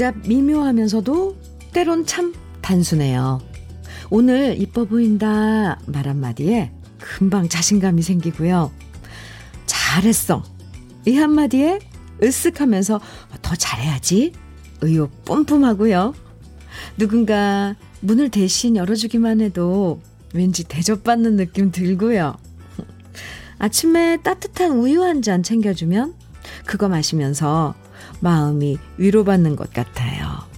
복잡 미묘하면서도 때론 참 단순해요. 오늘 이뻐 보인다 말 한마디에 금방 자신감이 생기고요. 잘했어. 이 한마디에 으쓱하면서 더 잘해야지. 의욕 뿜뿜하고요. 누군가 문을 대신 열어주기만 해도 왠지 대접받는 느낌 들고요. 아침에 따뜻한 우유 한 잔 챙겨주면 그거 마시면서 마음이 위로받는 것 같아요.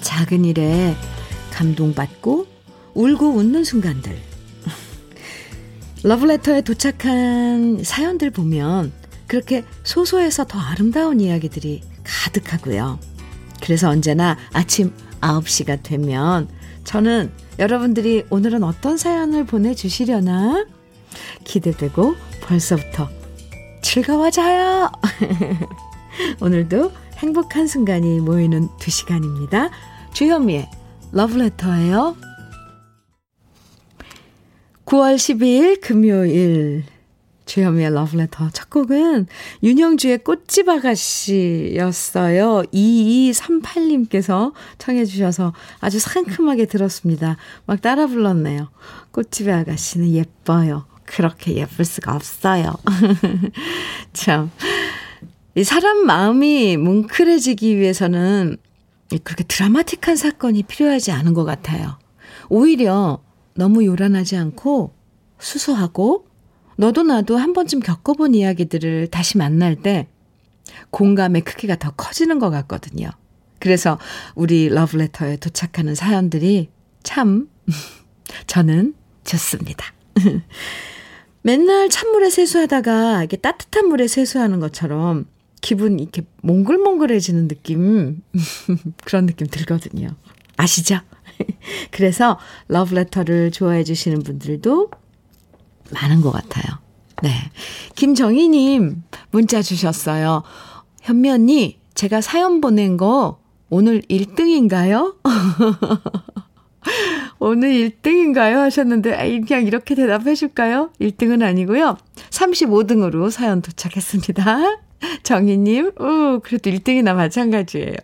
작은 일에 감동받고 울고 웃는 순간들. 러브레터에 도착한 사연들 보면 그렇게 소소해서 더 아름다운 이야기들이 가득하고요. 그래서 언제나 아침 9시가 되면 저는 여러분들이 오늘은 어떤 사연을 보내주시려나 기대되고 벌써부터 즐거워져요. 오늘도 행복한 순간이 모이는 두 시간입니다. 주현미의 러브레터예요. 9월 12일 금요일 주현미의 러브레터 첫 곡은 윤영주의 꽃집 아가씨였어요. 2238님께서 청해 주셔서 아주 상큼하게 들었습니다. 막 따라 불렀네요. 꽃집의 아가씨는 예뻐요. 그렇게 예쁠 수가 없어요. 참. 이 사람 마음이 뭉클해지기 위해서는 그렇게 드라마틱한 사건이 필요하지 않은 것 같아요. 오히려 너무 요란하지 않고 수수하고 너도 나도 한 번쯤 겪어본 이야기들을 다시 만날 때 공감의 크기가 더 커지는 것 같거든요. 그래서 우리 러브레터에 도착하는 사연들이 참 저는 좋습니다. 맨날 찬물에 세수하다가 이게 따뜻한 물에 세수하는 것처럼 기분 이렇게 몽글몽글해지는 느낌 그런 느낌 들거든요. 아시죠? 그래서 러브레터를 좋아해 주시는 분들도 많은 것 같아요. 네. 김정희님 문자 주셨어요. 현미 언니, 제가 사연 보낸 거 오늘 1등인가요? 오늘 1등인가요? 하셨는데, 그냥 이렇게 대답해 줄까요? 1등은 아니고요. 35등으로 사연 도착했습니다. 정희님, 우, 그래도 1등이나 마찬가지예요.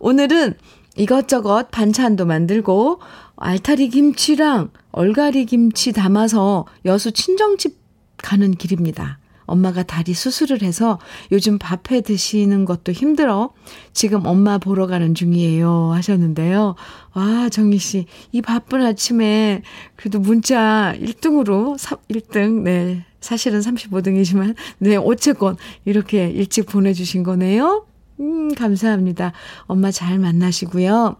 오늘은 이것저것 반찬도 만들고, 알타리 김치랑 얼갈이 김치 담아서 여수 친정집 가는 길입니다. 엄마가 다리 수술을 해서 요즘 밥해 드시는 것도 힘들어. 지금 엄마 보러 가는 중이에요. 하셨는데요. 와, 정희 씨. 이 바쁜 아침에 그래도 문자 1등으로, 1등, 네. 사실은 35등이지만, 네, 어쨌건 이렇게 일찍 보내주신 거네요. 음, 감사합니다. 엄마 잘 만나시고요.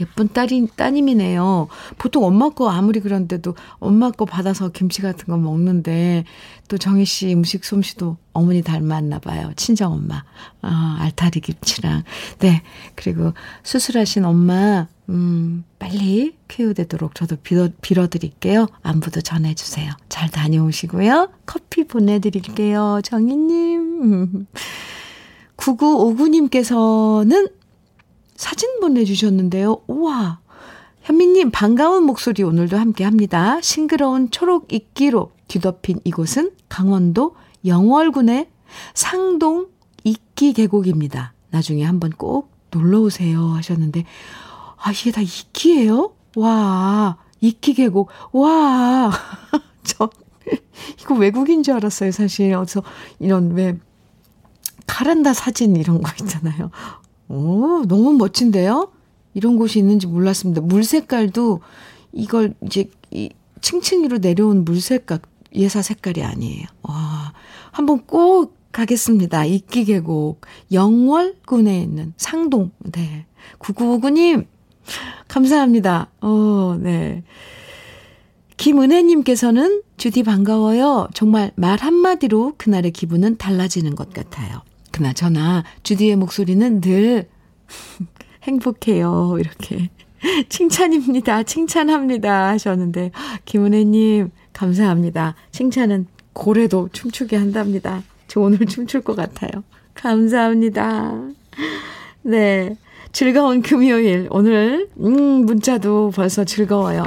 예쁜 딸이, 따님이네요. 보통 엄마 거 아무리 그런데도 엄마 거 받아서 김치 같은 거 먹는데 또 정희 씨 음식 솜씨도 어머니 닮았나 봐요. 친정 엄마. 아, 알타리 김치랑. 네. 그리고 수술하신 엄마, 음, 빨리 쾌유되도록 저도 빌어, 빌어드릴게요. 안부도 전해주세요. 잘 다녀오시고요. 커피 보내드릴게요. 정희님. 9959님께서는 사진 보내주셨는데요. 우와. 현미님, 반가운 목소리 오늘도 함께 합니다. 싱그러운 초록 이끼로 뒤덮인 이곳은 강원도 영월군의 상동 이끼 계곡입니다. 나중에 한번 꼭 놀러 오세요 하셨는데, 아, 이게 다 이끼예요? 와, 이끼 계곡. 와, 저, 이거 외국인 줄 알았어요, 사실. 어디서 이런 왜, 카란다 사진 이런 거 있잖아요. 오, 너무 멋진데요? 이런 곳이 있는지 몰랐습니다. 물 색깔도 이걸 이제 이 층층이로 내려온 물 색깔, 예사 색깔이 아니에요. 와, 한번 꼭 가겠습니다. 이끼 계곡, 영월군에 있는 상동, 네. 9959님, 감사합니다. 어, 네. 김은혜님께서는 주디 반가워요. 정말 말 한마디로 그날의 기분은 달라지는 것 같아요. 그나저나 주디의 목소리는 늘 행복해요. 이렇게 칭찬입니다. 칭찬합니다. 하셨는데 김은혜님 감사합니다. 칭찬은 고래도 춤추게 한답니다. 저 오늘 춤출 것 같아요. 감사합니다. 네. 즐거운 금요일. 오늘, 음, 문자도 벌써 즐거워요.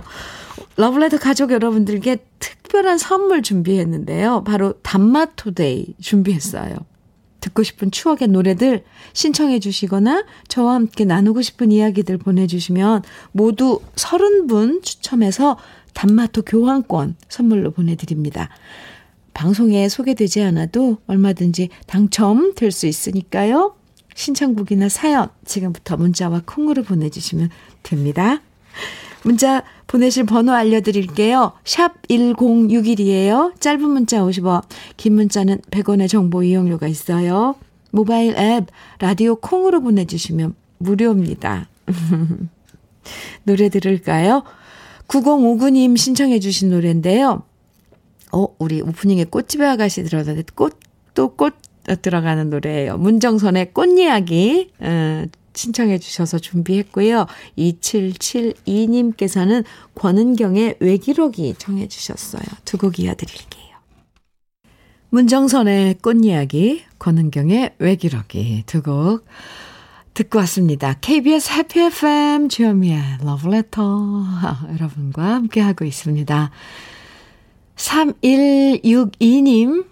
러블레터 가족 여러분들께 특 특별한 선물 준비했는데요. 바로 단마토데이 준비했어요. 듣고 싶은 추억의 노래들 신청해 주시거나 저와 함께 나누고 싶은 이야기들 보내주시면 모두 30분 추첨해서 단마토 교환권 선물로 보내드립니다. 방송에 소개되지 않아도 얼마든지 당첨될 수 있으니까요. 신청곡이나 사연 지금부터 문자와 콩으로 보내주시면 됩니다. 문자 보내실 번호 알려드릴게요. 샵 1061이에요. 짧은 문자 50원, 긴 문자는 100원의 정보 이용료가 있어요. 모바일 앱 라디오 콩으로 보내주시면 무료입니다. 노래 들을까요? 9059님 신청해 주신 노래인데요. 어, 우리 오프닝에 꽃집에 아가씨 들어가는데 꽃, 또 꽃 들어가는 노래예요. 문정선의 꽃이야기. 어, 신청해 주셔서 준비했고요. 2772님께서는 권은경의 외기록이 청해 주셨어요. 두 곡 이어드릴게요. 문정선의 꽃이야기, 권은경의 외기록이 두 곡 듣고 왔습니다. KBS 해피 FM 주현미의 러브레터 여러분과 함께하고 있습니다. 3162님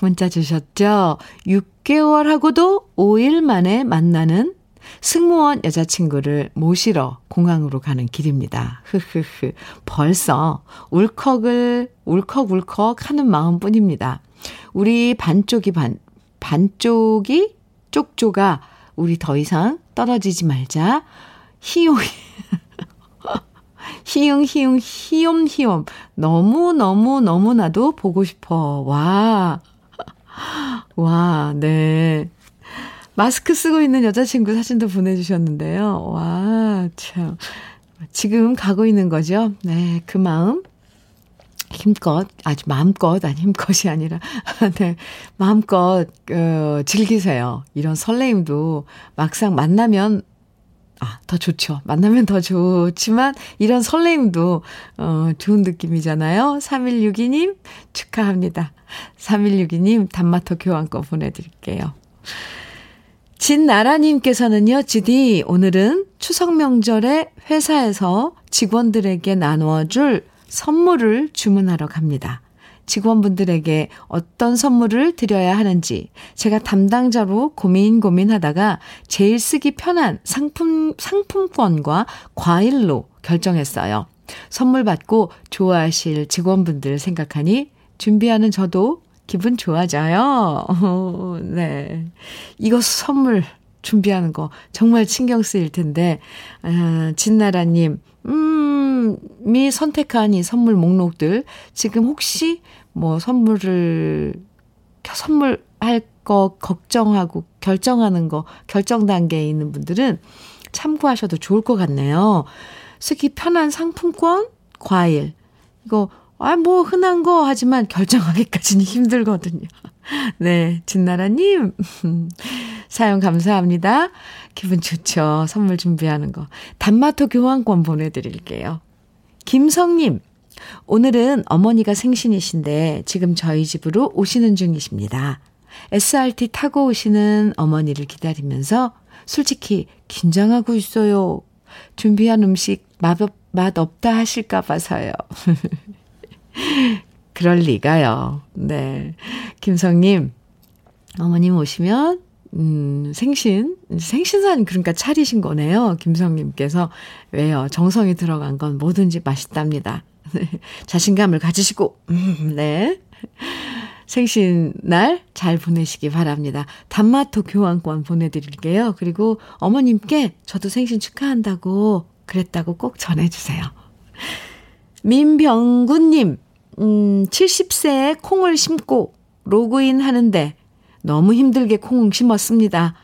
문자 주셨죠? 6개월 하고도 5일 만에 만나는 승무원 여자친구를 모시러 공항으로 가는 길입니다. 흐흐흐. 벌써 울컥을, 울컥울컥 하는 마음 뿐입니다. 우리 반쪽이 반, 반쪽이 쪽쪽아, 우리 더 이상 떨어지지 말자. 희용, 희응, 희응, 희엄, 희엄. 너무 너무, 너무나도 보고 싶어. 와. 와, 네. 마스크 쓰고 있는 여자친구 사진도 보내주셨는데요. 와, 참. 지금 가고 있는 거죠? 네, 그 마음. 힘껏, 아주 마음껏, 아니, 힘껏이 아니라, 네, 마음껏, 어, 즐기세요. 이런 설레임도 막상 만나면, 아, 더 좋죠. 만나면 더 좋지만, 이런 설레임도, 어, 좋은 느낌이잖아요. 3162님, 축하합니다. 3162님, 단마토 교환권 보내드릴게요. 진나라님께서는요, 지디, 오늘은 추석 명절에 회사에서 직원들에게 나누어줄 선물을 주문하러 갑니다. 직원분들에게 어떤 선물을 드려야 하는지 제가 담당자로 고민 고민하다가 제일 쓰기 편한 상품, 상품권과 과일로 결정했어요. 선물 받고 좋아하실 직원분들 생각하니 준비하는 저도 기분 좋아져요. 네. 이거 선물 준비하는 거 정말 신경 쓰일 텐데, 아, 진나라님, 음, 미 선택한 이 선물 목록들, 지금 혹시 뭐 선물을, 선물할 거 걱정하고 결정하는 거, 결정 단계에 있는 분들은 참고하셔도 좋을 것 같네요. 쓰기 편한 상품권, 과일. 이거 아, 뭐, 흔한 거 하지만 결정하기까지는 힘들거든요. 네, 진나라님, 사연 감사합니다. 기분 좋죠. 선물 준비하는 거. 단마토 교환권 보내드릴게요. 김성님, 오늘은 어머니가 생신이신데 지금 저희 집으로 오시는 중이십니다. SRT 타고 오시는 어머니를 기다리면서 솔직히 긴장하고 있어요. 준비한 음식 맛, 맛 없다 하실까 봐서요. 그럴 리가요. 네. 김성님, 어머님 오시면, 음, 생신, 생신산 그러니까 차리신 거네요. 김성님께서. 왜요? 정성이 들어간 건 뭐든지 맛있답니다. 자신감을 가지시고, 음, 네. 생신 날 잘 보내시기 바랍니다. 단마토 교환권 보내드릴게요. 그리고 어머님께 저도 생신 축하한다고 그랬다고 꼭 전해주세요. 민병구님, 음, 70세에 콩을 심고 로그인 하는데 너무 힘들게 콩 심었습니다.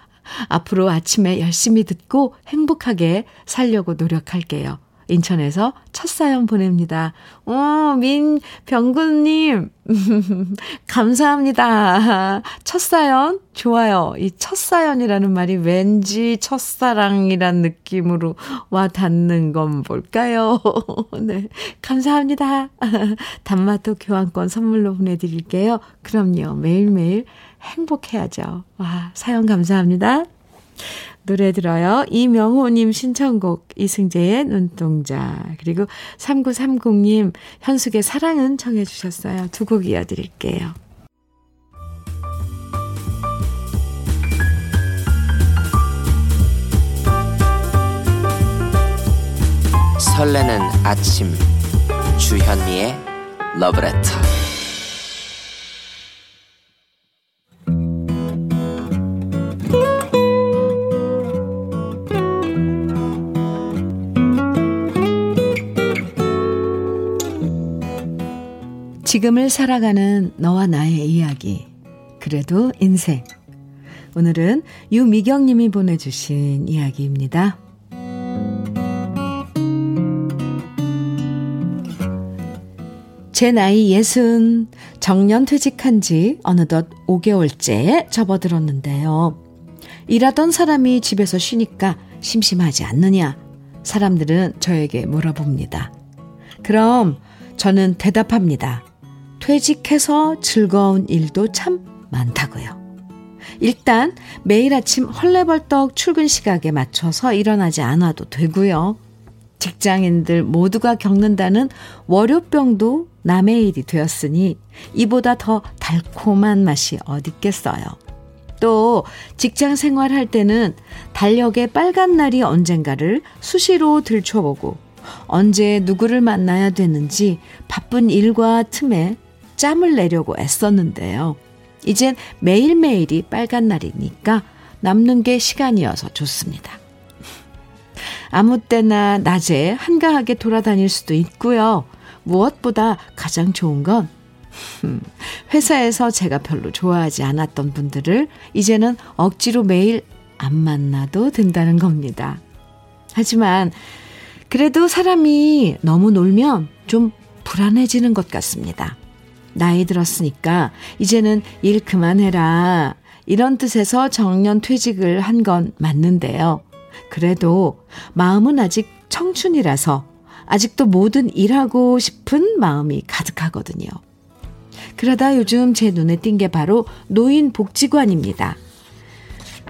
앞으로 아침에 열심히 듣고 행복하게 살려고 노력할게요. 인천에서 첫 사연 보냅니다. 어, 민병근님, 감사합니다. 첫 사연, 좋아요. 이 첫 사연이라는 말이 왠지 첫사랑이란 느낌으로 와 닿는 건 뭘까요? 네. 감사합니다. 단마토 교환권 선물로 보내드릴게요. 그럼요. 매일매일 행복해야죠. 와, 사연 감사합니다. 노래 들어요. 이명호님 신청곡 이승재의 눈동자 그리고 3930님 현숙의 사랑은 청해 주셨어요. 두 곡 이어드릴게요. 설레는 아침 주현미의 러브레터 지금을 살아가는 너와 나의 이야기 그래도 인생 오늘은 유미경 님이 보내주신 이야기입니다. 제 나이 예순, 정년 퇴직한 지 어느덧 5개월째 접어들었는데요. 일하던 사람이 집에서 쉬니까 심심하지 않느냐? 사람들은 저에게 물어봅니다. 그럼 저는 대답합니다. 퇴직해서 즐거운 일도 참 많다고요. 일단 매일 아침 헐레벌떡 출근 시각에 맞춰서 일어나지 않아도 되고요. 직장인들 모두가 겪는다는 월요병도 남의 일이 되었으니 이보다 더 달콤한 맛이 어딨겠어요. 또 직장 생활할 때는 달력의 빨간 날이 언젠가를 수시로 들춰보고 언제 누구를 만나야 되는지 바쁜 일과 틈에 짬을 내려고 애썼는데요. 이젠 매일매일이 빨간 날이니까 남는 게 시간이어서 좋습니다. 아무 때나 낮에 한가하게 돌아다닐 수도 있고요. 무엇보다 가장 좋은 건 회사에서 제가 별로 좋아하지 않았던 분들을 이제는 억지로 매일 안 만나도 된다는 겁니다. 하지만 그래도 사람이 너무 놀면 좀 불안해지는 것 같습니다. 나이 들었으니까 이제는 일 그만해라. 이런 뜻에서 정년 퇴직을 한 건 맞는데요. 그래도 마음은 아직 청춘이라서 아직도 뭐든 일하고 싶은 마음이 가득하거든요. 그러다 요즘 제 눈에 띈 게 바로 노인복지관입니다.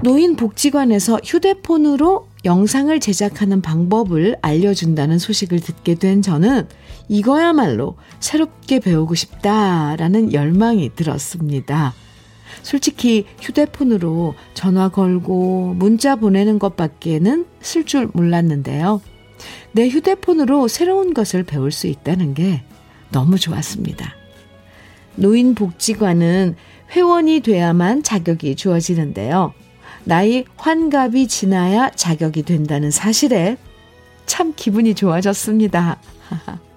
노인복지관에서 휴대폰으로 영상을 제작하는 방법을 알려준다는 소식을 듣게 된 저는 이거야말로 새롭게 배우고 싶다라는 열망이 들었습니다. 솔직히 휴대폰으로 전화 걸고 문자 보내는 것밖에는 쓸 줄 몰랐는데요. 내 휴대폰으로 새로운 것을 배울 수 있다는 게 너무 좋았습니다. 노인복지관은 회원이 돼야만 자격이 주어지는데요. 나이 환갑이 지나야 자격이 된다는 사실에 참 기분이 좋아졌습니다.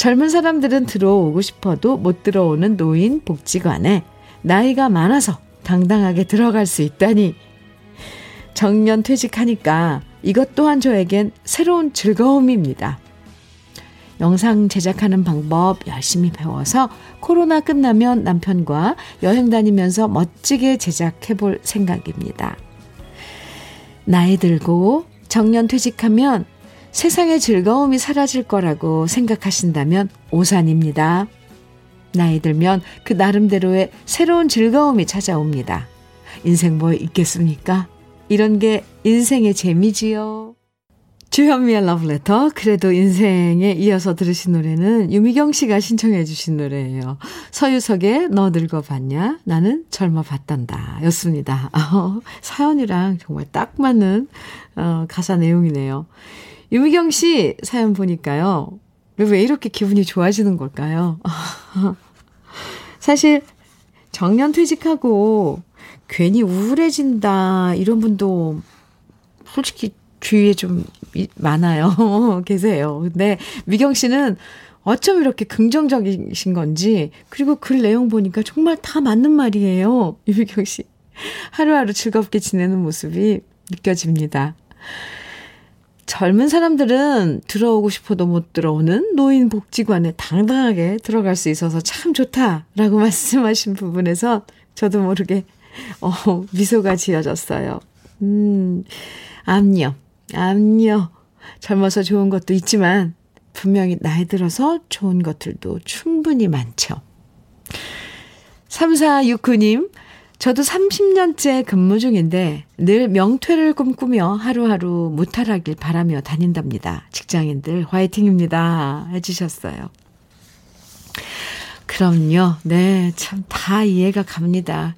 젊은 사람들은 들어오고 싶어도 못 들어오는 노인 복지관에 나이가 많아서 당당하게 들어갈 수 있다니. 정년 퇴직하니까 이것 또한 저에겐 새로운 즐거움입니다. 영상 제작하는 방법 열심히 배워서 코로나 끝나면 남편과 여행 다니면서 멋지게 제작해 볼 생각입니다. 나이 들고 정년 퇴직하면 세상의 즐거움이 사라질 거라고 생각하신다면 오산입니다. 나이 들면 그 나름대로의 새로운 즐거움이 찾아옵니다. 인생 뭐 있겠습니까? 이런 게 인생의 재미지요. 주현미의 러브레터. 그래도 인생에 이어서 들으신 노래는 유미경 씨가 신청해 주신 노래예요. 서유석의 너 늙어봤냐? 나는 젊어봤단다. 였습니다. 어, 사연이랑 정말 딱 맞는 어, 가사 내용이네요. 유미경 씨 사연 보니까요. 왜 이렇게 기분이 좋아지는 걸까요? 사실 정년 퇴직하고 괜히 우울해진다 이런 분도 솔직히 주위에 좀 많아요. 계세요. 근데 미경 씨는 어쩜 이렇게 긍정적이신 건지 그리고 글 내용 보니까 정말 다 맞는 말이에요. 유미경 씨. 하루하루 즐겁게 지내는 모습이 느껴집니다. 젊은 사람들은 들어오고 싶어도 못 들어오는 노인 복지관에 당당하게 들어갈 수 있어서 참 좋다라고 말씀하신 부분에서 저도 모르게 어, 미소가 지어졌어요. 음, 암요, 암요. 젊어서 좋은 것도 있지만 분명히 나이 들어서 좋은 것들도 충분히 많죠. 3469님, 저도 30년째 근무 중인데 늘 명퇴를 꿈꾸며 하루하루 무탈하길 바라며 다닌답니다. 직장인들 화이팅입니다. 해주셨어요. 그럼요. 네, 참 다 이해가 갑니다.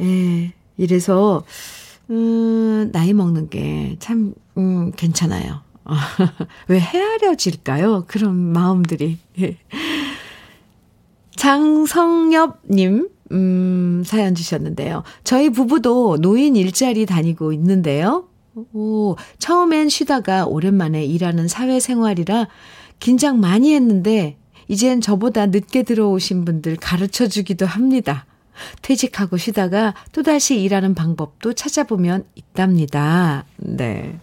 예, 이래서, 음, 나이 먹는 게 참, 음, 괜찮아요. 왜 헤아려질까요? 그런 마음들이. 장성엽님, 음, 사연 주셨는데요. 저희 부부도 노인 일자리 다니고 있는데요. 오, 처음엔 쉬다가 오랜만에 일하는 사회생활이라 긴장 많이 했는데, 이젠 저보다 늦게 들어오신 분들 가르쳐 주기도 합니다. 퇴직하고 쉬다가 또다시 일하는 방법도 찾아보면 있답니다. 네.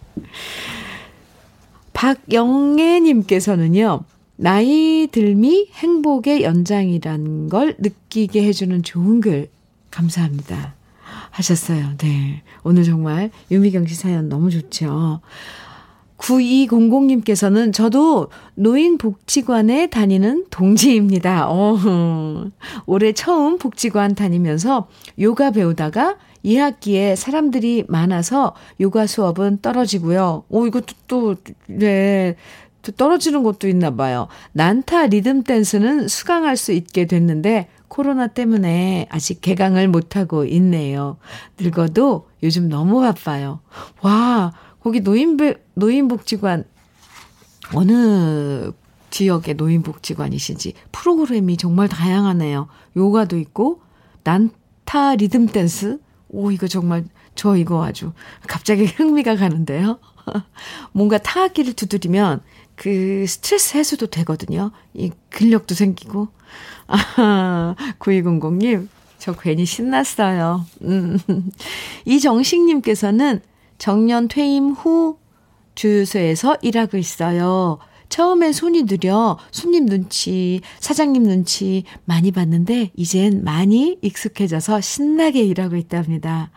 박영애님께서는요, 나이 들미 행복의 연장이라는 걸 느끼게 해주는 좋은 글, 감사합니다. 하셨어요. 네. 오늘 정말 유미경 씨 사연 너무 좋죠. 9200님께서는 저도 노인복지관에 다니는 동지입니다. 어, 올해 처음 복지관 다니면서 요가 배우다가 2학기에 사람들이 많아서 요가 수업은 떨어지고요. 오, 이것도 또, 네. 또 떨어지는 것도 있나 봐요. 난타 리듬 댄스는 수강할 수 있게 됐는데 코로나 때문에 아직 개강을 못하고 있네요. 늙어도 요즘 너무 바빠요. 와, 거기 노인배, 노인복지관, 어느 지역의 노인복지관이신지 프로그램이 정말 다양하네요. 요가도 있고, 난타 리듬 댄스, 오, 이거 정말, 저 이거 아주 갑자기 흥미가 가는데요. 뭔가 타악기를 두드리면 그 스트레스 해소도 되거든요. 이 근력도 생기고. 아, 9200님, 저 괜히 신났어요. 음. 이정식님께서는 정년 퇴임 후 주유소에서 일하고 있어요. 처음엔 손이 느려 손님 눈치, 사장님 눈치 많이 봤는데 이젠 많이 익숙해져서 신나게 일하고 있답니다.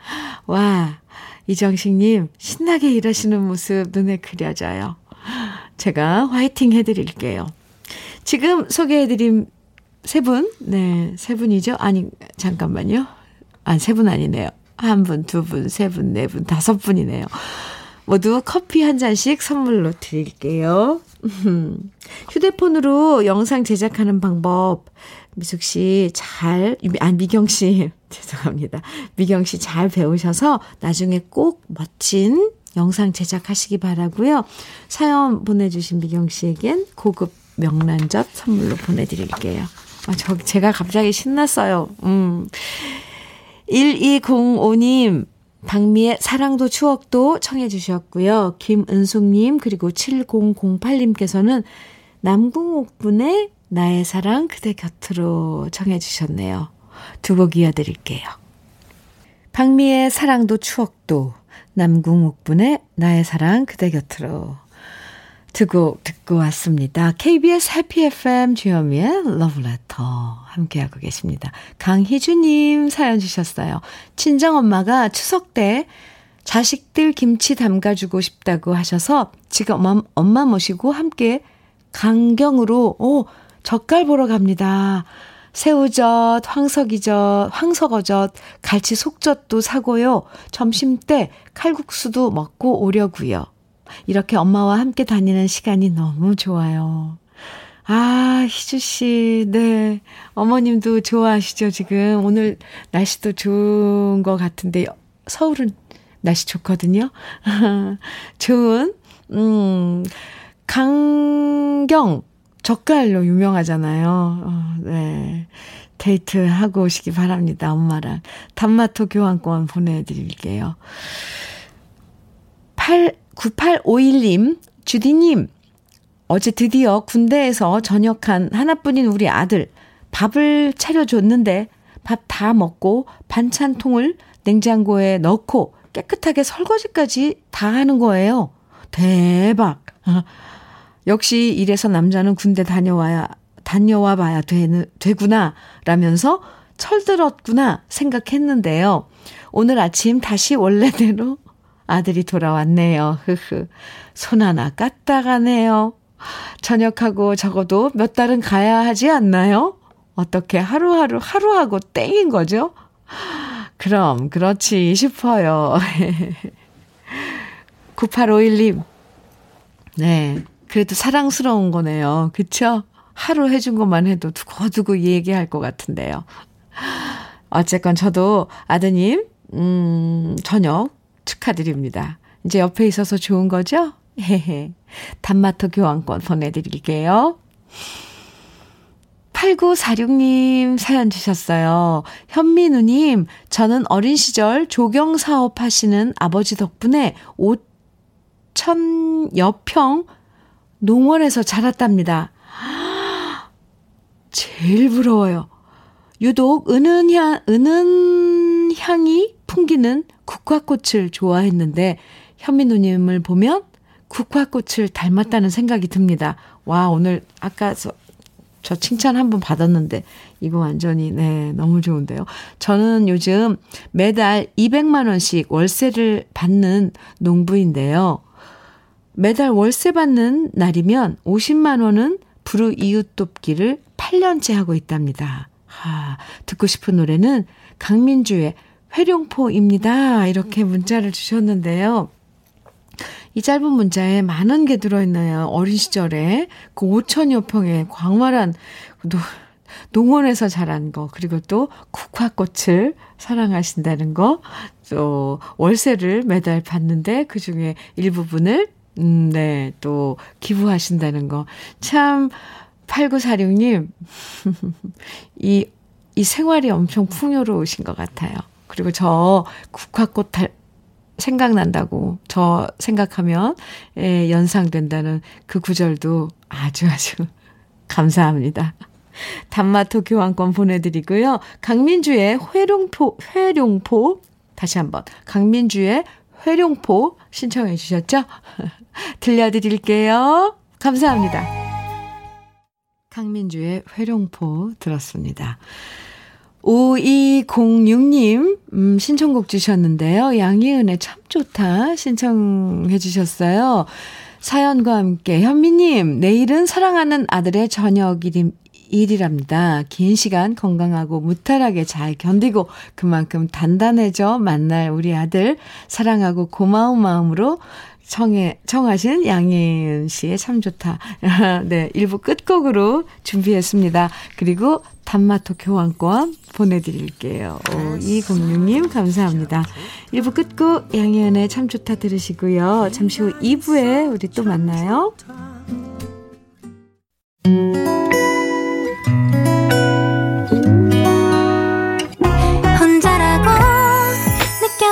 와, 이정식님 신나게 일하시는 모습 눈에 그려져요. 제가 화이팅 해드릴게요. 지금 소개해드린 세 분, 네, 세 분이죠? 아니, 잠깐만요. 아, 세 분 아니네요. 한 분, 두 분, 세 분, 네 분, 다섯 분이네요. 모두 커피 한 잔씩 선물로 드릴게요. 휴대폰으로 영상 제작하는 방법, 미숙 씨 잘, 아, 미경 씨, 죄송합니다. 미경 씨 잘 배우셔서 나중에 꼭 멋진 영상 제작하시기 바라고요. 사연 보내주신 미경 씨에겐 고급 명란젓 선물로 보내드릴게요. 아, 저, 제가 갑자기 신났어요. 음. 1205님, 박미의 사랑도 추억도 청해 주셨고요. 김은숙님 그리고 7008님께서는 남궁옥분의 나의 사랑 그대 곁으로 청해 주셨네요. 두 곡 이어드릴게요. 박미의 사랑도 추억도 남궁옥분의 나의 사랑 그대 곁으로 두곡 듣고 왔습니다. KBS 해피 FM 주현미의 러브레터 함께하고 계십니다. 강희주님 사연 주셨어요. 친정엄마가 추석 때 자식들 김치 담가주고 싶다고 하셔서 지금 엄마, 엄마 모시고 함께 강경으로 오 젓갈 보러 갑니다. 새우젓, 황석이젓, 황석어젓, 갈치 속젓도 사고요. 점심 때 칼국수도 먹고 오려고요. 이렇게 엄마와 함께 다니는 시간이 너무 좋아요. 아, 희주 씨, 네. 어머님도 좋아하시죠, 지금. 오늘 날씨도 좋은 것 같은데, 서울은 날씨 좋거든요. 좋은, 음, 강경, 젓갈로 유명하잖아요. 어, 네. 데이트 하고 오시기 바랍니다, 엄마랑. 단마토 교환권 보내드릴게요. 8, 9851님, 주디님, 어제 드디어 군대에서 전역한 하나뿐인 우리 아들 밥을 차려줬는데 밥 다 먹고 반찬통을 냉장고에 넣고 깨끗하게 설거지까지 다 하는 거예요. 대박. 역시 이래서 남자는 군대 다녀와야, 다녀와 봐야 되는, 되구나, 라면서 철들었구나 생각했는데요. 오늘 아침 다시 원래대로 아들이 돌아왔네요. 흐흐. 손 하나 까딱하네요. 저녁하고 적어도 몇 달은 가야 하지 않나요? 어떻게 하루하루, 하루하고 땡인 거죠? 그럼, 그렇지 싶어요. 9851님. 네. 그래도 사랑스러운 거네요. 그쵸? 하루 해준 것만 해도 두고두고 얘기할 것 같은데요. 어쨌건 저도 아드님, 음, 저녁 축하드립니다. 이제 옆에 있어서 좋은 거죠? 헤헤. 단마토 교환권 보내드릴게요. 8946님 사연 주셨어요. 현민우님, 저는 어린 시절 조경 사업 하시는 아버지 덕분에 5천여 평 농원에서 자랐답니다. 제일 부러워요. 유독 은은 향, 은은 향이 풍기는 국화꽃을 좋아했는데 현민우님을 보면 국화꽃을 닮았다는 생각이 듭니다. 와, 오늘 아까 저, 저 칭찬 한번 받았는데 이거 완전히 네, 너무 좋은데요. 저는 요즘 매달 200만 원씩 월세를 받는 농부인데요. 매달 월세 받는 날이면 50만 원은 부르 이웃 돕기를 8년째 하고 있답니다. 아, 듣고 싶은 노래는 강민주의 회룡포입니다. 이렇게 문자를 주셨는데요. 이 짧은 문자에 많은 게 들어있나요? 어린 시절에 그 5천여 평의 광활한 노, 농원에서 자란 거, 그리고 또 국화꽃을 사랑하신다는 거, 또 월세를 매달 받는데 그 중에 일부분을 음, 네, 또 기부하신다는 거. 참, 8946님, 이, 이 생활이 엄청 풍요로우신 것 같아요. 그리고 저 국화꽃 달, 생각난다고, 저 생각하면, 예, 연상된다는 그 구절도 아주 아주 감사합니다. 단마토 교환권 보내드리고요. 강민주의 회룡포, 회룡포, 다시 한번. 강민주의 회룡포 신청해 주셨죠? 들려드릴게요. 감사합니다. 강민주의 회룡포 들었습니다. 5206님, 음, 신청곡 주셨는데요. 양희은의 참 좋다 신청해 주셨어요. 사연과 함께, 현미님, 내일은 사랑하는 아들의 저녁 일이랍니다. 긴 시간 건강하고 무탈하게 잘 견디고 그만큼 단단해져 만날 우리 아들 사랑하고 고마운 마음으로 청해, 청하신 양혜은 씨의 참 좋다. 네, 1부 끝곡으로 준비했습니다. 그리고 단마토 교환권 보내드릴게요. 오, 이공룡님 감사합니다. 1부 끝곡 양혜은의 참 좋다 들으시고요. 잠시 후 2부에 우리 또 만나요.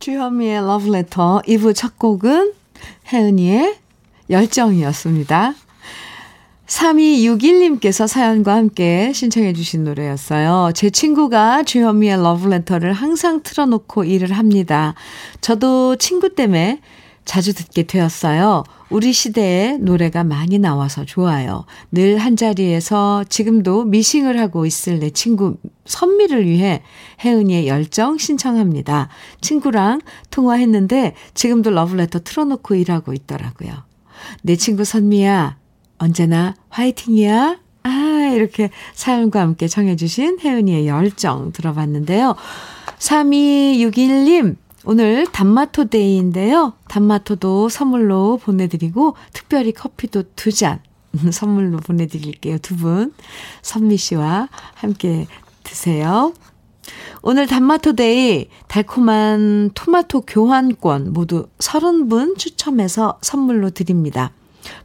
주현미의 Love Letter 2부 첫 곡은 혜은이의 열정이었습니다. 3261님께서 사연과 함께 신청해 주신 노래였어요. 제 친구가 주현미의 러브레터를 항상 틀어놓고 일을 합니다. 저도 친구 때문에 자주 듣게 되었어요. 우리 시대에 노래가 많이 나와서 좋아요. 늘 한자리에서 지금도 미싱을 하고 있을 내 친구 선미를 위해 혜은이의 열정 신청합니다. 친구랑 통화했는데 지금도 러브레터 틀어놓고 일하고 있더라고요. 내 친구 선미야, 언제나 화이팅이야. 아, 이렇게 사연과 함께 청해주신 혜은이의 열정 들어봤는데요. 3261님, 오늘 단마토 데이인데요. 단마토도 선물로 보내드리고, 특별히 커피도 두 잔 선물로 보내드릴게요. 두 분. 선미 씨와 함께 드세요. 오늘 단마토 day 달콤한 토마토 교환권 모두 30분 추첨해서 선물로 드립니다.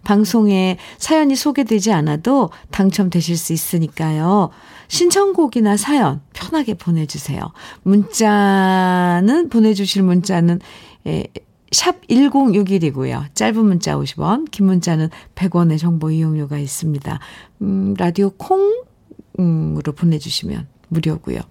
방송에 사연이 소개되지 않아도 당첨되실 수 있으니까요. 신청곡이나 사연 편하게 보내주세요. 문자는, 보내주실 문자는, 에, 샵 1061이고요. 짧은 문자 50원, 긴 문자는 100원의 정보 이용료가 있습니다. 음, 라디오 콩 으로 보내주시면 무료고요.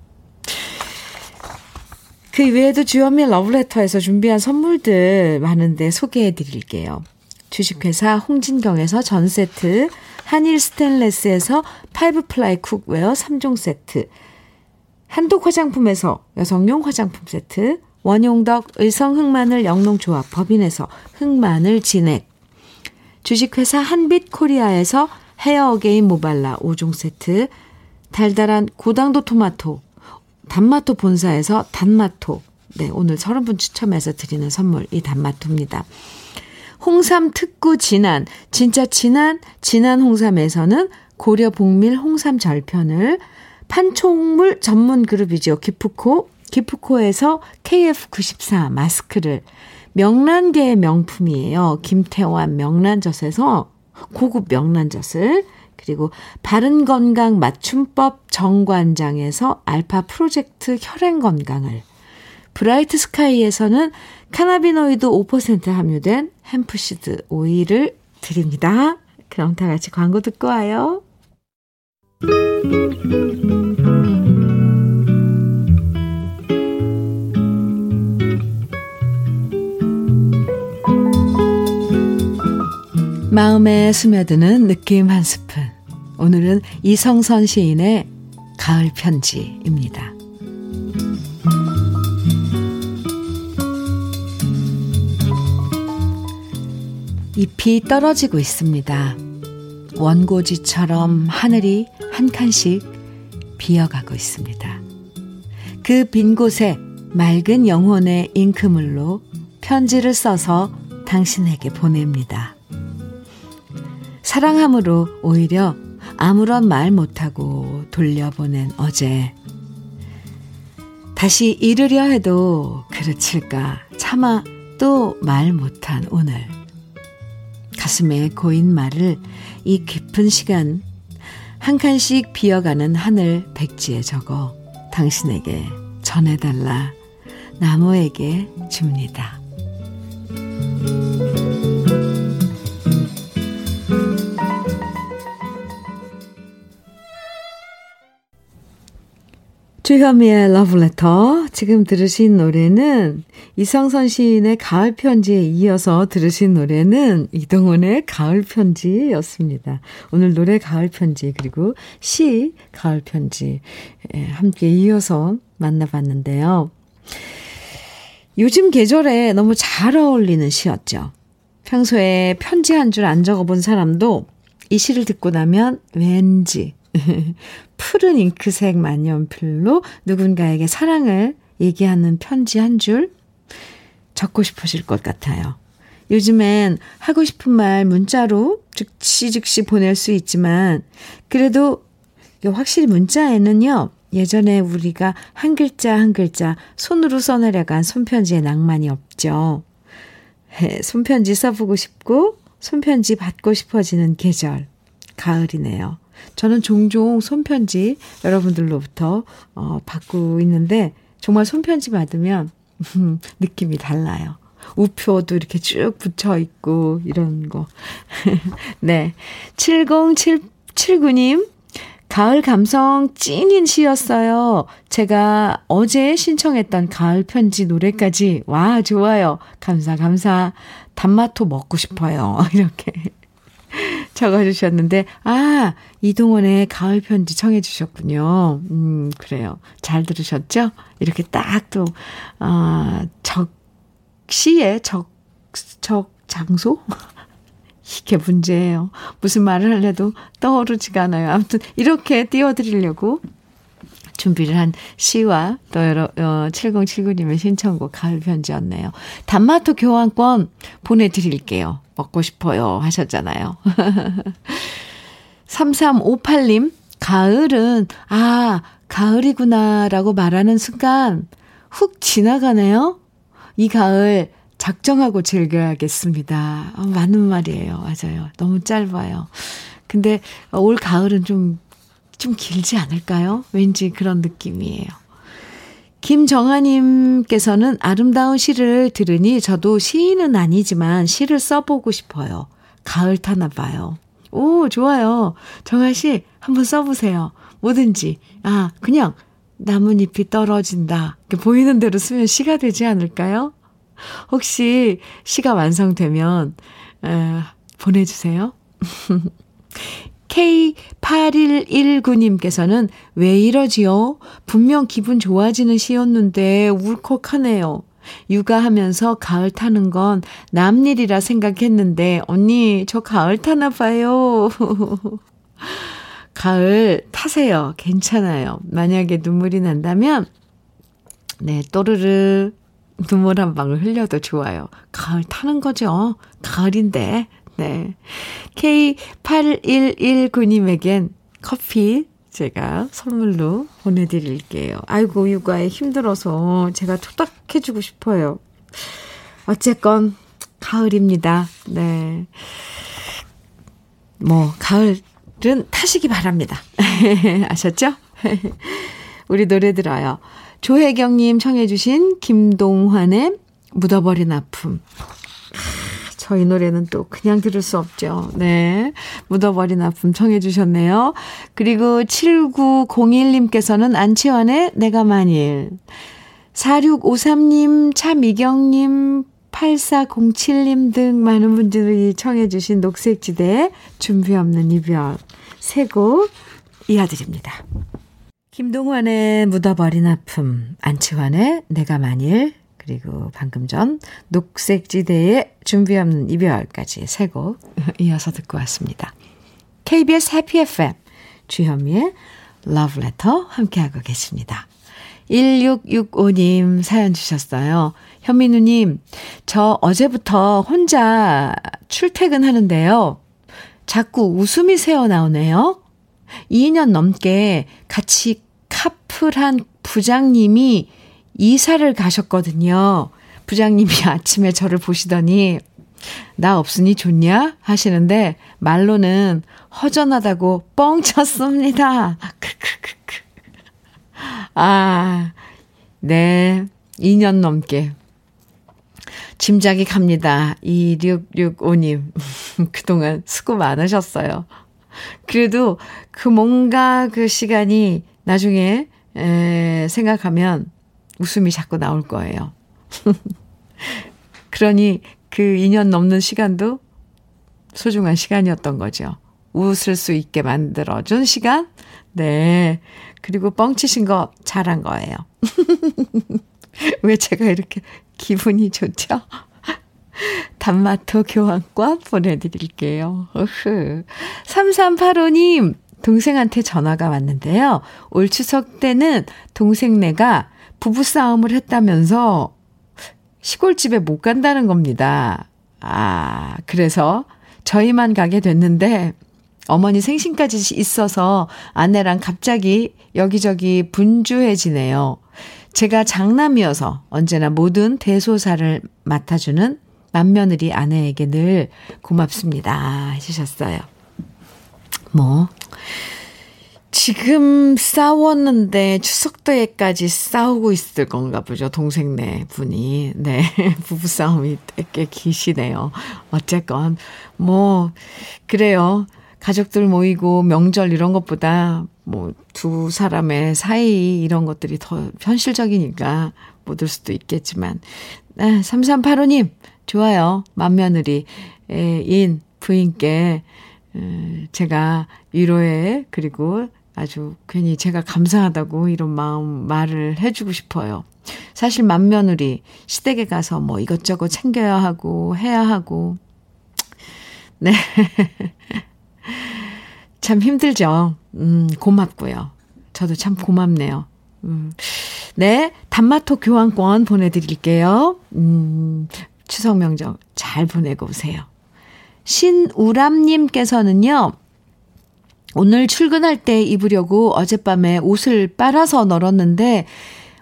그 외에도 주현미 러브레터에서 준비한 선물들 많은데 소개해 드릴게요. 주식회사 홍진경에서 전 세트, 한일 스텐레스에서 five ply cookware 3종 세트, 한독 화장품에서 여성용 화장품 세트, 원용덕 의성 흑마늘 영농조합 법인에서 흑마늘 진액, 주식회사 한빛 코리아에서 헤어 어게인 모발라 5종 세트, 달달한 고당도 토마토, 단마토 본사에서 단마토, 네, 오늘 30분 추첨해서 드리는 선물, 이 단마토입니다. 홍삼 특구 진한, 진짜 진한, 진한 홍삼에서는 고려 복밀 홍삼 절편을 판촉물 전문 그룹이죠. 기프코, 기프코에서 KF94 마스크를. 명란계의 명품이에요. 김태환 명란젓에서 고급 명란젓을. 그리고 바른 건강 맞춤법 정관장에서 알파 프로젝트 혈행 건강을 브라이트 스카이에서는 cannabinoid 5% 함유된 hemp seed 오일을 드립니다. 그럼 다 같이 광고 듣고 와요. 마음에 스며드는 느낌 한 스푼. 오늘은 이성선 시인의 가을 편지입니다. 잎이 떨어지고 있습니다. 원고지처럼 하늘이 한 칸씩 비어가고 있습니다. 그 빈 곳에 맑은 영혼의 잉크물로 편지를 써서 당신에게 보냅니다. 사랑함으로 오히려 아무런 말 못하고 돌려보낸 어제. 다시 잃으려 해도 그르칠까 차마 또 말 못한 오늘. 가슴에 고인 말을 이 깊은 시간 한 칸씩 비어가는 하늘 백지에 적어 당신에게 전해달라 나무에게 줍니다. 주현미의 러브레터. 지금 들으신 노래는 이성선 시인의 가을 편지에 이어서 들으신 노래는 이동훈의 가을 편지였습니다. 오늘 노래 가을 편지 그리고 시 가을 편지 예, 함께 이어서 만나봤는데요. 요즘 계절에 너무 잘 어울리는 시였죠. 평소에 편지 한 줄 안 적어본 사람도 이 시를 듣고 나면 왠지 푸른 잉크색 만년필로 누군가에게 사랑을 얘기하는 편지 한 줄 적고 싶으실 것 같아요. 요즘엔 하고 싶은 말 문자로 즉시 즉시 보낼 수 있지만 그래도 확실히 문자에는요. 예전에 우리가 한 글자 한 글자 손으로 써내려간 손편지의 낭만이 없죠. 손편지 써보고 싶고 손편지 받고 싶어지는 계절 가을이네요. 저는 종종 손편지 여러분들로부터 어, 받고 있는데 정말 손편지 받으면 느낌이 달라요. 우표도 이렇게 쭉 붙여 있고 이런 거. 네. 70779님 가을 감성 찐인 시였어요. 제가 어제 신청했던 가을 편지 노래까지 와 좋아요. 감사 감사. 단마토 먹고 싶어요. 이렇게 적어주셨는데, 아, 이동원의 가을 편지 청해주셨군요. 음, 그래요. 잘 들으셨죠? 이렇게 딱 또, 아, 적, 시에 적, 적, 장소? 이게 문제예요. 무슨 말을 하려도 떠오르지가 않아요. 아무튼, 이렇게 띄워드리려고 준비를 한 시와 또 여러, 어, 7079님의 신청곡 가을 편지였네요. 단마토 교환권 보내드릴게요. 먹고 싶어요 하셨잖아요. 3358님, 가을은, 아, 가을이구나 라고 말하는 순간 훅 지나가네요. 이 가을 작정하고 즐겨야겠습니다. 어, 맞는 말이에요. 맞아요. 너무 짧아요. 근데 올 가을은 좀, 좀 길지 않을까요? 왠지 그런 느낌이에요. 김정아님께서는 아름다운 시를 들으니 저도 시인은 아니지만 시를 써보고 싶어요. 가을 타나 봐요. 오, 좋아요. 정아씨, 한번 써보세요. 뭐든지. 아, 그냥 나뭇잎이 떨어진다. 보이는 대로 쓰면 시가 되지 않을까요? 혹시 시가 완성되면, 에, 보내주세요. K8119님께서는 왜 이러지요? 분명 기분 좋아지는 시였는데 울컥하네요. 육아하면서 가을 타는 건 남일이라 생각했는데, 언니, 저 가을 타나 봐요. 가을 타세요. 괜찮아요. 만약에 눈물이 난다면, 네, 또르르 눈물 한 방울 흘려도 좋아요. 가을 타는 거죠. 가을인데. 네. K8119님에겐 커피 제가 선물로 보내드릴게요. 아이고, 육아에 힘들어서 제가 토닥해주고 싶어요. 어쨌건, 가을입니다. 네. 뭐, 가을은 타시기 바랍니다. 아셨죠? 우리 노래 들어요. 조혜경님 청해주신 김동환의 묻어버린 아픔. 저희 노래는 또 그냥 들을 수 없죠. 네. 묻어버린 아픔 청해 주셨네요. 그리고 7901님께서는 안치환의 내가 만일. 4653님, 차미경님, 8407님 등 많은 분들이 청해 주신 녹색지대 준비 없는 이별 세곡 이어드립니다. 김동완의 묻어버린 아픔, 안치환의 내가 만일, 그리고 방금 전 녹색지대의 준비 없는 이별까지 세 곡 이어서 듣고 왔습니다. KBS 해피 FM 주현미의 Letter 함께하고 계십니다. 1665님 사연 주셨어요. 현민우님, 저 어제부터 혼자 출퇴근하는데요. 자꾸 웃음이 새어나오네요. 2년 넘게 같이 카풀한 부장님이 이사를 가셨거든요. 부장님이 아침에 저를 보시더니 나 없으니 좋냐? 하시는데 말로는 허전하다고 뻥 쳤습니다. 크크크크. 아, 네. 2년 넘게. 짐작이 갑니다. 2665님. 그동안 수고 많으셨어요. 그래도 그 뭔가 그 시간이 나중에 에, 생각하면 웃음이 자꾸 나올 거예요. 그러니 그 2년 넘는 시간도 소중한 시간이었던 거죠. 웃을 수 있게 만들어준 시간? 네. 그리고 뻥치신 거 잘한 거예요. 왜 제가 이렇게 기분이 좋죠? 단마토 교환권 보내드릴게요. 으흐. 3385님, 동생한테 전화가 왔는데요. 올 추석 때는 동생네가 부부싸움을 했다면서 시골집에 못 간다는 겁니다. 아, 그래서 저희만 가게 됐는데 어머니 생신까지 있어서 아내랑 갑자기 여기저기 분주해지네요. 제가 장남이어서 언제나 모든 대소사를 맡아주는 맏며느리 아내에게 늘 고맙습니다. 해주셨어요. 뭐, 지금 싸웠는데 추석 때까지 싸우고 있을 건가 보죠. 동생네 분이. 네. 부부싸움이 꽤 기시네요. 어쨌건, 뭐, 그래요. 가족들 모이고 명절 이런 것보다 뭐 두 사람의 사이 이런 것들이 더 현실적이니까 못올 수도 있겠지만. 네, 3385님, 좋아요. 맏며느리, 인 부인께, 제가 위로해, 그리고 아주 괜히 제가 감사하다고 이런 마음 말을 해주고 싶어요. 사실 맏며느리 시댁에 가서 뭐 이것저것 챙겨야 하고 해야 하고 네. 참 힘들죠. 음, 고맙고요. 저도 참 고맙네요. 음. 네, 단마토 교환권 보내드릴게요. 음, 추석 명절 잘 보내고 오세요. 신우람님께서는요, 오늘 출근할 때 입으려고 어젯밤에 옷을 빨아서 널었는데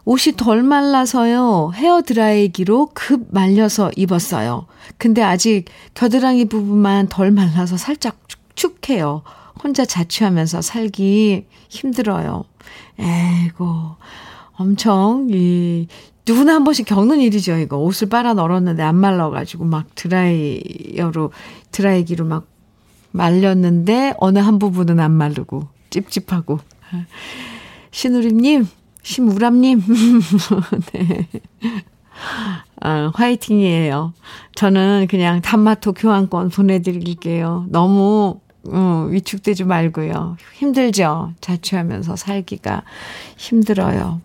옷이 덜 말라서요. 헤어 드라이기로 급 말려서 입었어요. 근데 아직 겨드랑이 부분만 덜 말라서 살짝 축축해요. 혼자 자취하면서 살기 힘들어요. 에이고, 엄청, 이, 누구나 한 번씩 겪는 일이죠, 이거. 옷을 빨아 널었는데 안 말라가지고 막 드라이어로, 드라이기로 막 말렸는데 어느 한 부분은 안 마르고 찝찝하고. 신우림님, 심우람님. 네. 아, 화이팅이에요. 저는 그냥 단마토 교환권 보내드릴게요. 너무 어, 위축되지 말고요. 힘들죠? 자취하면서 살기가 힘들어요.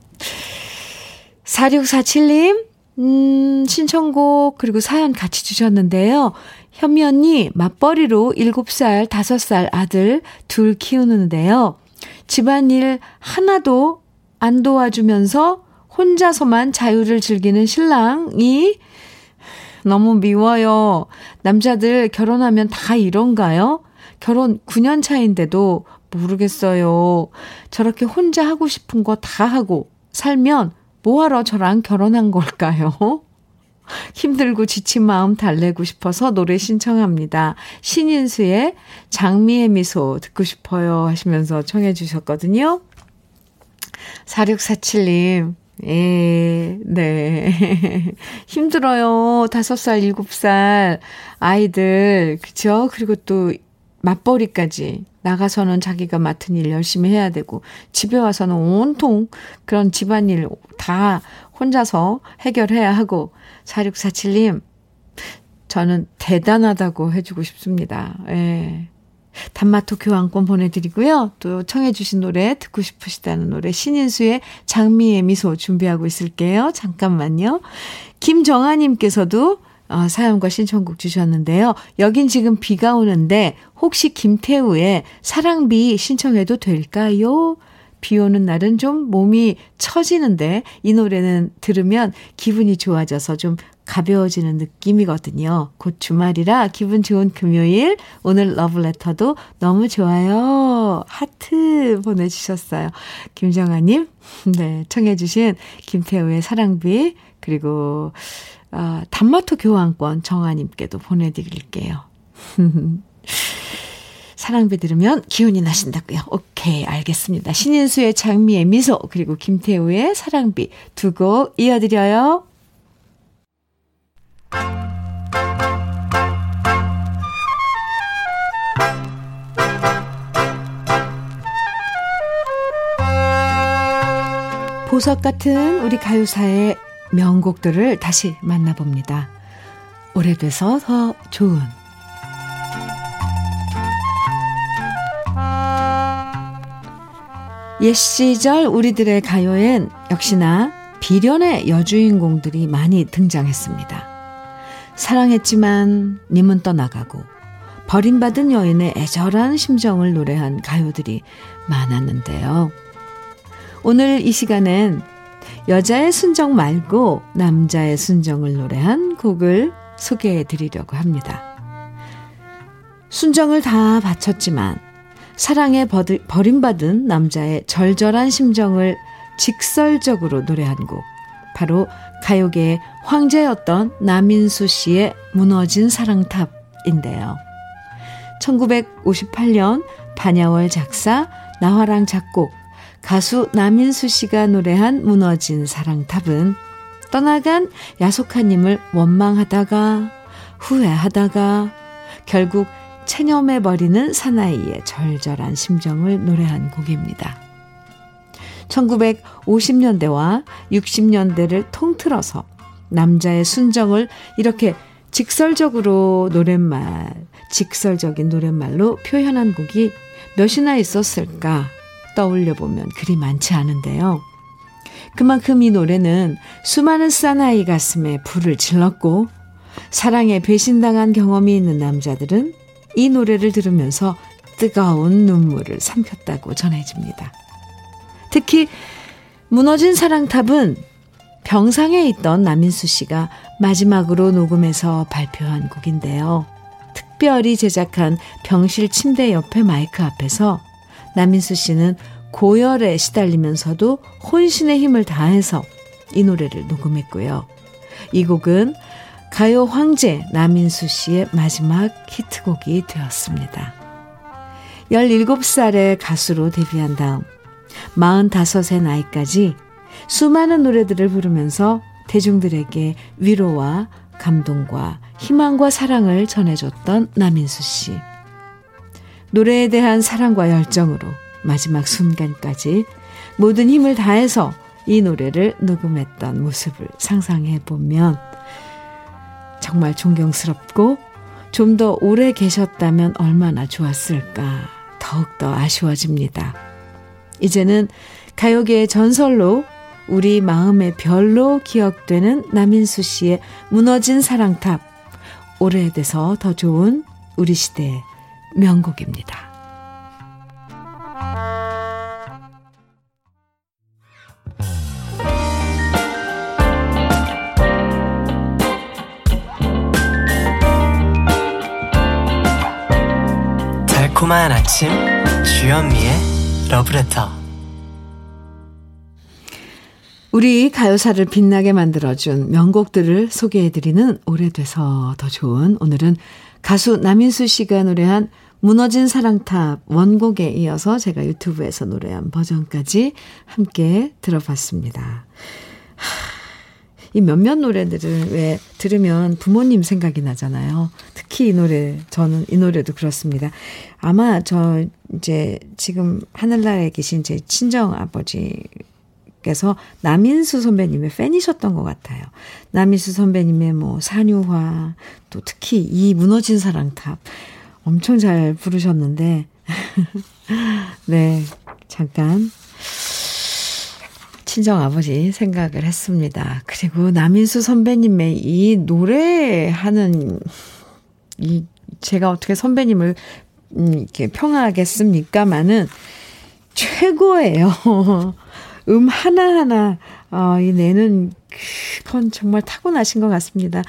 4647님, 음, 신청곡, 그리고 사연 같이 주셨는데요. 현미 언니, 맞벌이로 7살, 5살 아들 둘 키우는데요. 집안일 하나도 안 도와주면서 혼자서만 자유를 즐기는 신랑이 너무 미워요. 남자들 결혼하면 다 이런가요? 결혼 9년 차인데도 모르겠어요. 저렇게 혼자 하고 싶은 거 다 하고 살면 뭐하러 저랑 결혼한 걸까요? 힘들고 지친 마음 달래고 싶어서 노래 신청합니다. 신인수의 장미의 미소 듣고 싶어요 하시면서 청해 주셨거든요. 4647님, 예, 네. 힘들어요. 5살, 7살 아이들, 그쵸? 그리고 또 맞벌이까지 나가서는 자기가 맡은 일 열심히 해야 되고 집에 와서는 온통 그런 집안일 다 혼자서 해결해야 하고 4647님 저는 대단하다고 해주고 싶습니다. 예. 단마토 교환권 보내드리고요. 또 청해주신 노래 듣고 싶으시다는 노래 신인수의 장미의 미소 준비하고 있을게요. 잠깐만요. 김정아님께서도 어, 사연과 신청곡 주셨는데요. 여긴 지금 비가 오는데 혹시 김태우의 사랑비 신청해도 될까요? 비 오는 날은 좀 몸이 처지는데 이 노래는 들으면 기분이 좋아져서 좀 가벼워지는 느낌이거든요. 곧 주말이라 기분 좋은 금요일 오늘 러브레터도 너무 좋아요. 하트 보내주셨어요. 김정아님 네 청해 주신 김태우의 사랑비 그리고 아, 단마토 교환권 정아님께도 보내드릴게요. 사랑비 들으면 기운이 나신다고요. 오케이, 알겠습니다. 신인수의 장미의 미소, 그리고 김태우의 사랑비 두 곡 이어드려요. 보석 같은 우리 가요사의 명곡들을 다시 만나봅니다. 오래돼서 더 좋은 옛 시절 우리들의 가요엔 역시나 비련의 여주인공들이 많이 등장했습니다. 사랑했지만 님은 떠나가고 버림받은 여인의 애절한 심정을 노래한 가요들이 많았는데요. 오늘 이 시간엔 여자의 순정 말고 남자의 순정을 노래한 곡을 소개해 드리려고 합니다. 순정을 다 바쳤지만 사랑에 버림받은 남자의 절절한 심정을 직설적으로 노래한 곡. 바로 가요계의 황제였던 남인수 씨의 무너진 사랑탑인데요. 1958년 반야월 작사, 나화랑 작곡, 가수 남인수 씨가 노래한 무너진 사랑탑은 떠나간 야속한님을 원망하다가 후회하다가 결국 체념해버리는 사나이의 절절한 심정을 노래한 곡입니다. 1950년대와 60년대를 통틀어서 남자의 순정을 이렇게 직설적으로 노랫말, 직설적인 노랫말로 표현한 곡이 몇이나 있었을까 떠올려 보면 그리 많지 않은데요. 그만큼 이 노래는 수많은 사나이 가슴에 불을 질렀고 사랑에 배신당한 경험이 있는 남자들은 이 노래를 들으면서 뜨거운 눈물을 삼켰다고 전해집니다. 특히 무너진 사랑탑은 병상에 있던 남인수 씨가 마지막으로 녹음해서 발표한 곡인데요. 특별히 제작한 병실 침대 옆에 마이크 앞에서 남인수 씨는 고열에 시달리면서도 혼신의 힘을 다해서 이 노래를 녹음했고요. 이 곡은 가요 황제 남인수 씨의 마지막 히트곡이 되었습니다. 17살의 가수로 데뷔한 다음 45세 나이까지 수많은 노래들을 부르면서 대중들에게 위로와 감동과 희망과 사랑을 전해줬던 남인수 씨. 노래에 대한 사랑과 열정으로 마지막 순간까지 모든 힘을 다해서 이 노래를 녹음했던 모습을 상상해 보면 정말 존경스럽고 좀 더 오래 계셨다면 얼마나 좋았을까 더욱더 아쉬워집니다. 이제는 가요계의 전설로 우리 마음의 별로 기억되는 남인수 씨의 무너진 사랑탑 오래돼서 더 좋은 우리 시대의 명곡입니다. 달콤한 아침 주현미의 러브레터 우리 가요사를 빛나게 만들어준 명곡들을 소개해드리는 오래돼서 더 좋은 오늘은 가수 남인수 씨가 노래한 무너진 사랑탑 원곡에 이어서 제가 유튜브에서 노래한 버전까지 함께 들어봤습니다. 이 몇몇 노래들을 왜 들으면 부모님 생각이 나잖아요. 특히 이 노래, 저는 이 노래도 그렇습니다. 아마 저 이제 지금 하늘나라에 계신 제 친정 아버지께서 남인수 선배님의 팬이셨던 것 같아요. 남인수 선배님의 뭐 산유화, 또 특히 이 무너진 사랑탑 엄청 잘 부르셨는데, 네, 잠깐 친정 아버지 생각을 했습니다. 그리고 남인수 선배님의 이 노래하는 이 제가 어떻게 선배님을 음, 이렇게 평하겠습니까마는 최고예요. 음 하나하나 어, 이 내는 그건 정말 타고나신 것 같습니다.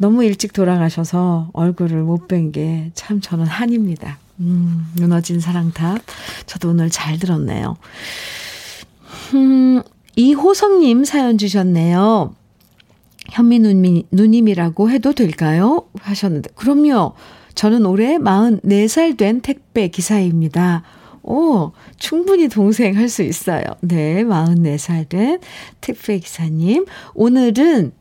너무 일찍 돌아가셔서 얼굴을 못 뵌 게 참 저는 한입니다. 음, 무너진 사랑탑. 저도 오늘 잘 들었네요. 음, 이호성님 사연 주셨네요. 현미 누님, 누님이라고 해도 될까요? 하셨는데, 그럼요. 저는 올해 44살 된 택배 기사입니다. 오, 충분히 동생 할 수 있어요. 네, 44살 된 택배 기사님. 오늘은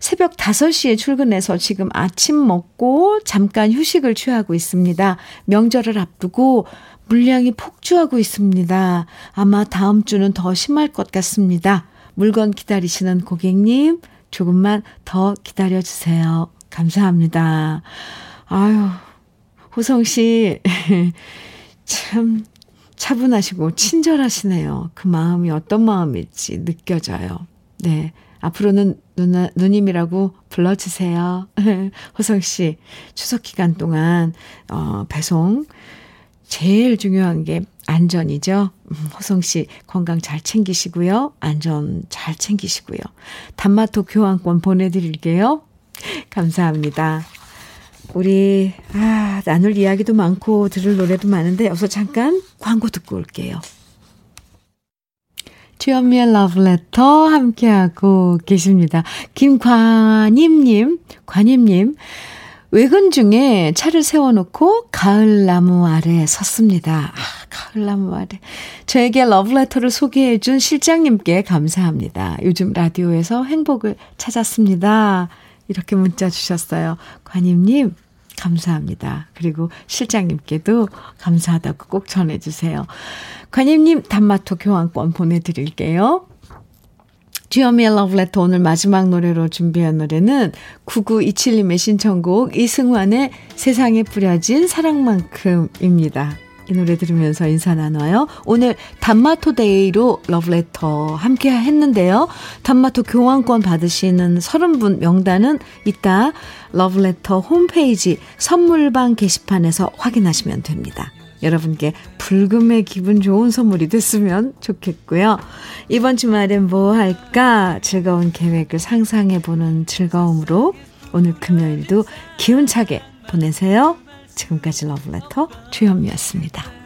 새벽 5시에 출근해서 지금 아침 먹고 잠깐 휴식을 취하고 있습니다. 명절을 앞두고 물량이 폭주하고 있습니다. 아마 다음 주는 더 심할 것 같습니다. 물건 기다리시는 고객님, 조금만 더 기다려주세요. 감사합니다. 아유, 호성 씨, 참 차분하시고 친절하시네요. 그 마음이 어떤 마음일지 느껴져요. 네. 앞으로는 누나, 누님이라고 불러주세요. 호성 씨, 추석 기간 동안, 어, 배송 제일 중요한 게 안전이죠. 음, 호성 씨 건강 잘 챙기시고요. 안전 잘 챙기시고요. 단마토 교환권 보내드릴게요. 감사합니다. 우리 아 나눌 이야기도 많고 들을 노래도 많은데 여기서 잠깐 광고 듣고 올게요. 주현미의 러브레터 함께하고 계십니다. 김관임님, 관임님, 외근 중에 차를 세워놓고 가을나무 아래 섰습니다. 아, 가을나무 아래. 저에게 러브레터를 소개해준 실장님께 감사합니다. 요즘 라디오에서 행복을 찾았습니다. 이렇게 문자 주셨어요. 관임님, 감사합니다. 그리고 실장님께도 감사하다고 꼭 전해주세요. 관임님, 단마토 교환권 보내드릴게요. 주현미의 러브레터 오늘 마지막 노래로 준비한 노래는 9927님의 신청곡 이승환의 세상에 뿌려진 사랑만큼입니다. 이 노래 들으면서 인사 나눠요. 오늘 단마토 day로 러브레터 함께 했는데요. 단마토 교환권 받으시는 30분 명단은 이따 러브레터 홈페이지 선물방 게시판에서 확인하시면 됩니다. 여러분께 불금의 기분 좋은 선물이 됐으면 좋겠고요. 이번 주말엔 뭐 할까 즐거운 계획을 상상해보는 즐거움으로 오늘 금요일도 기운차게 보내세요. 지금까지 러브레터 주현미였습니다.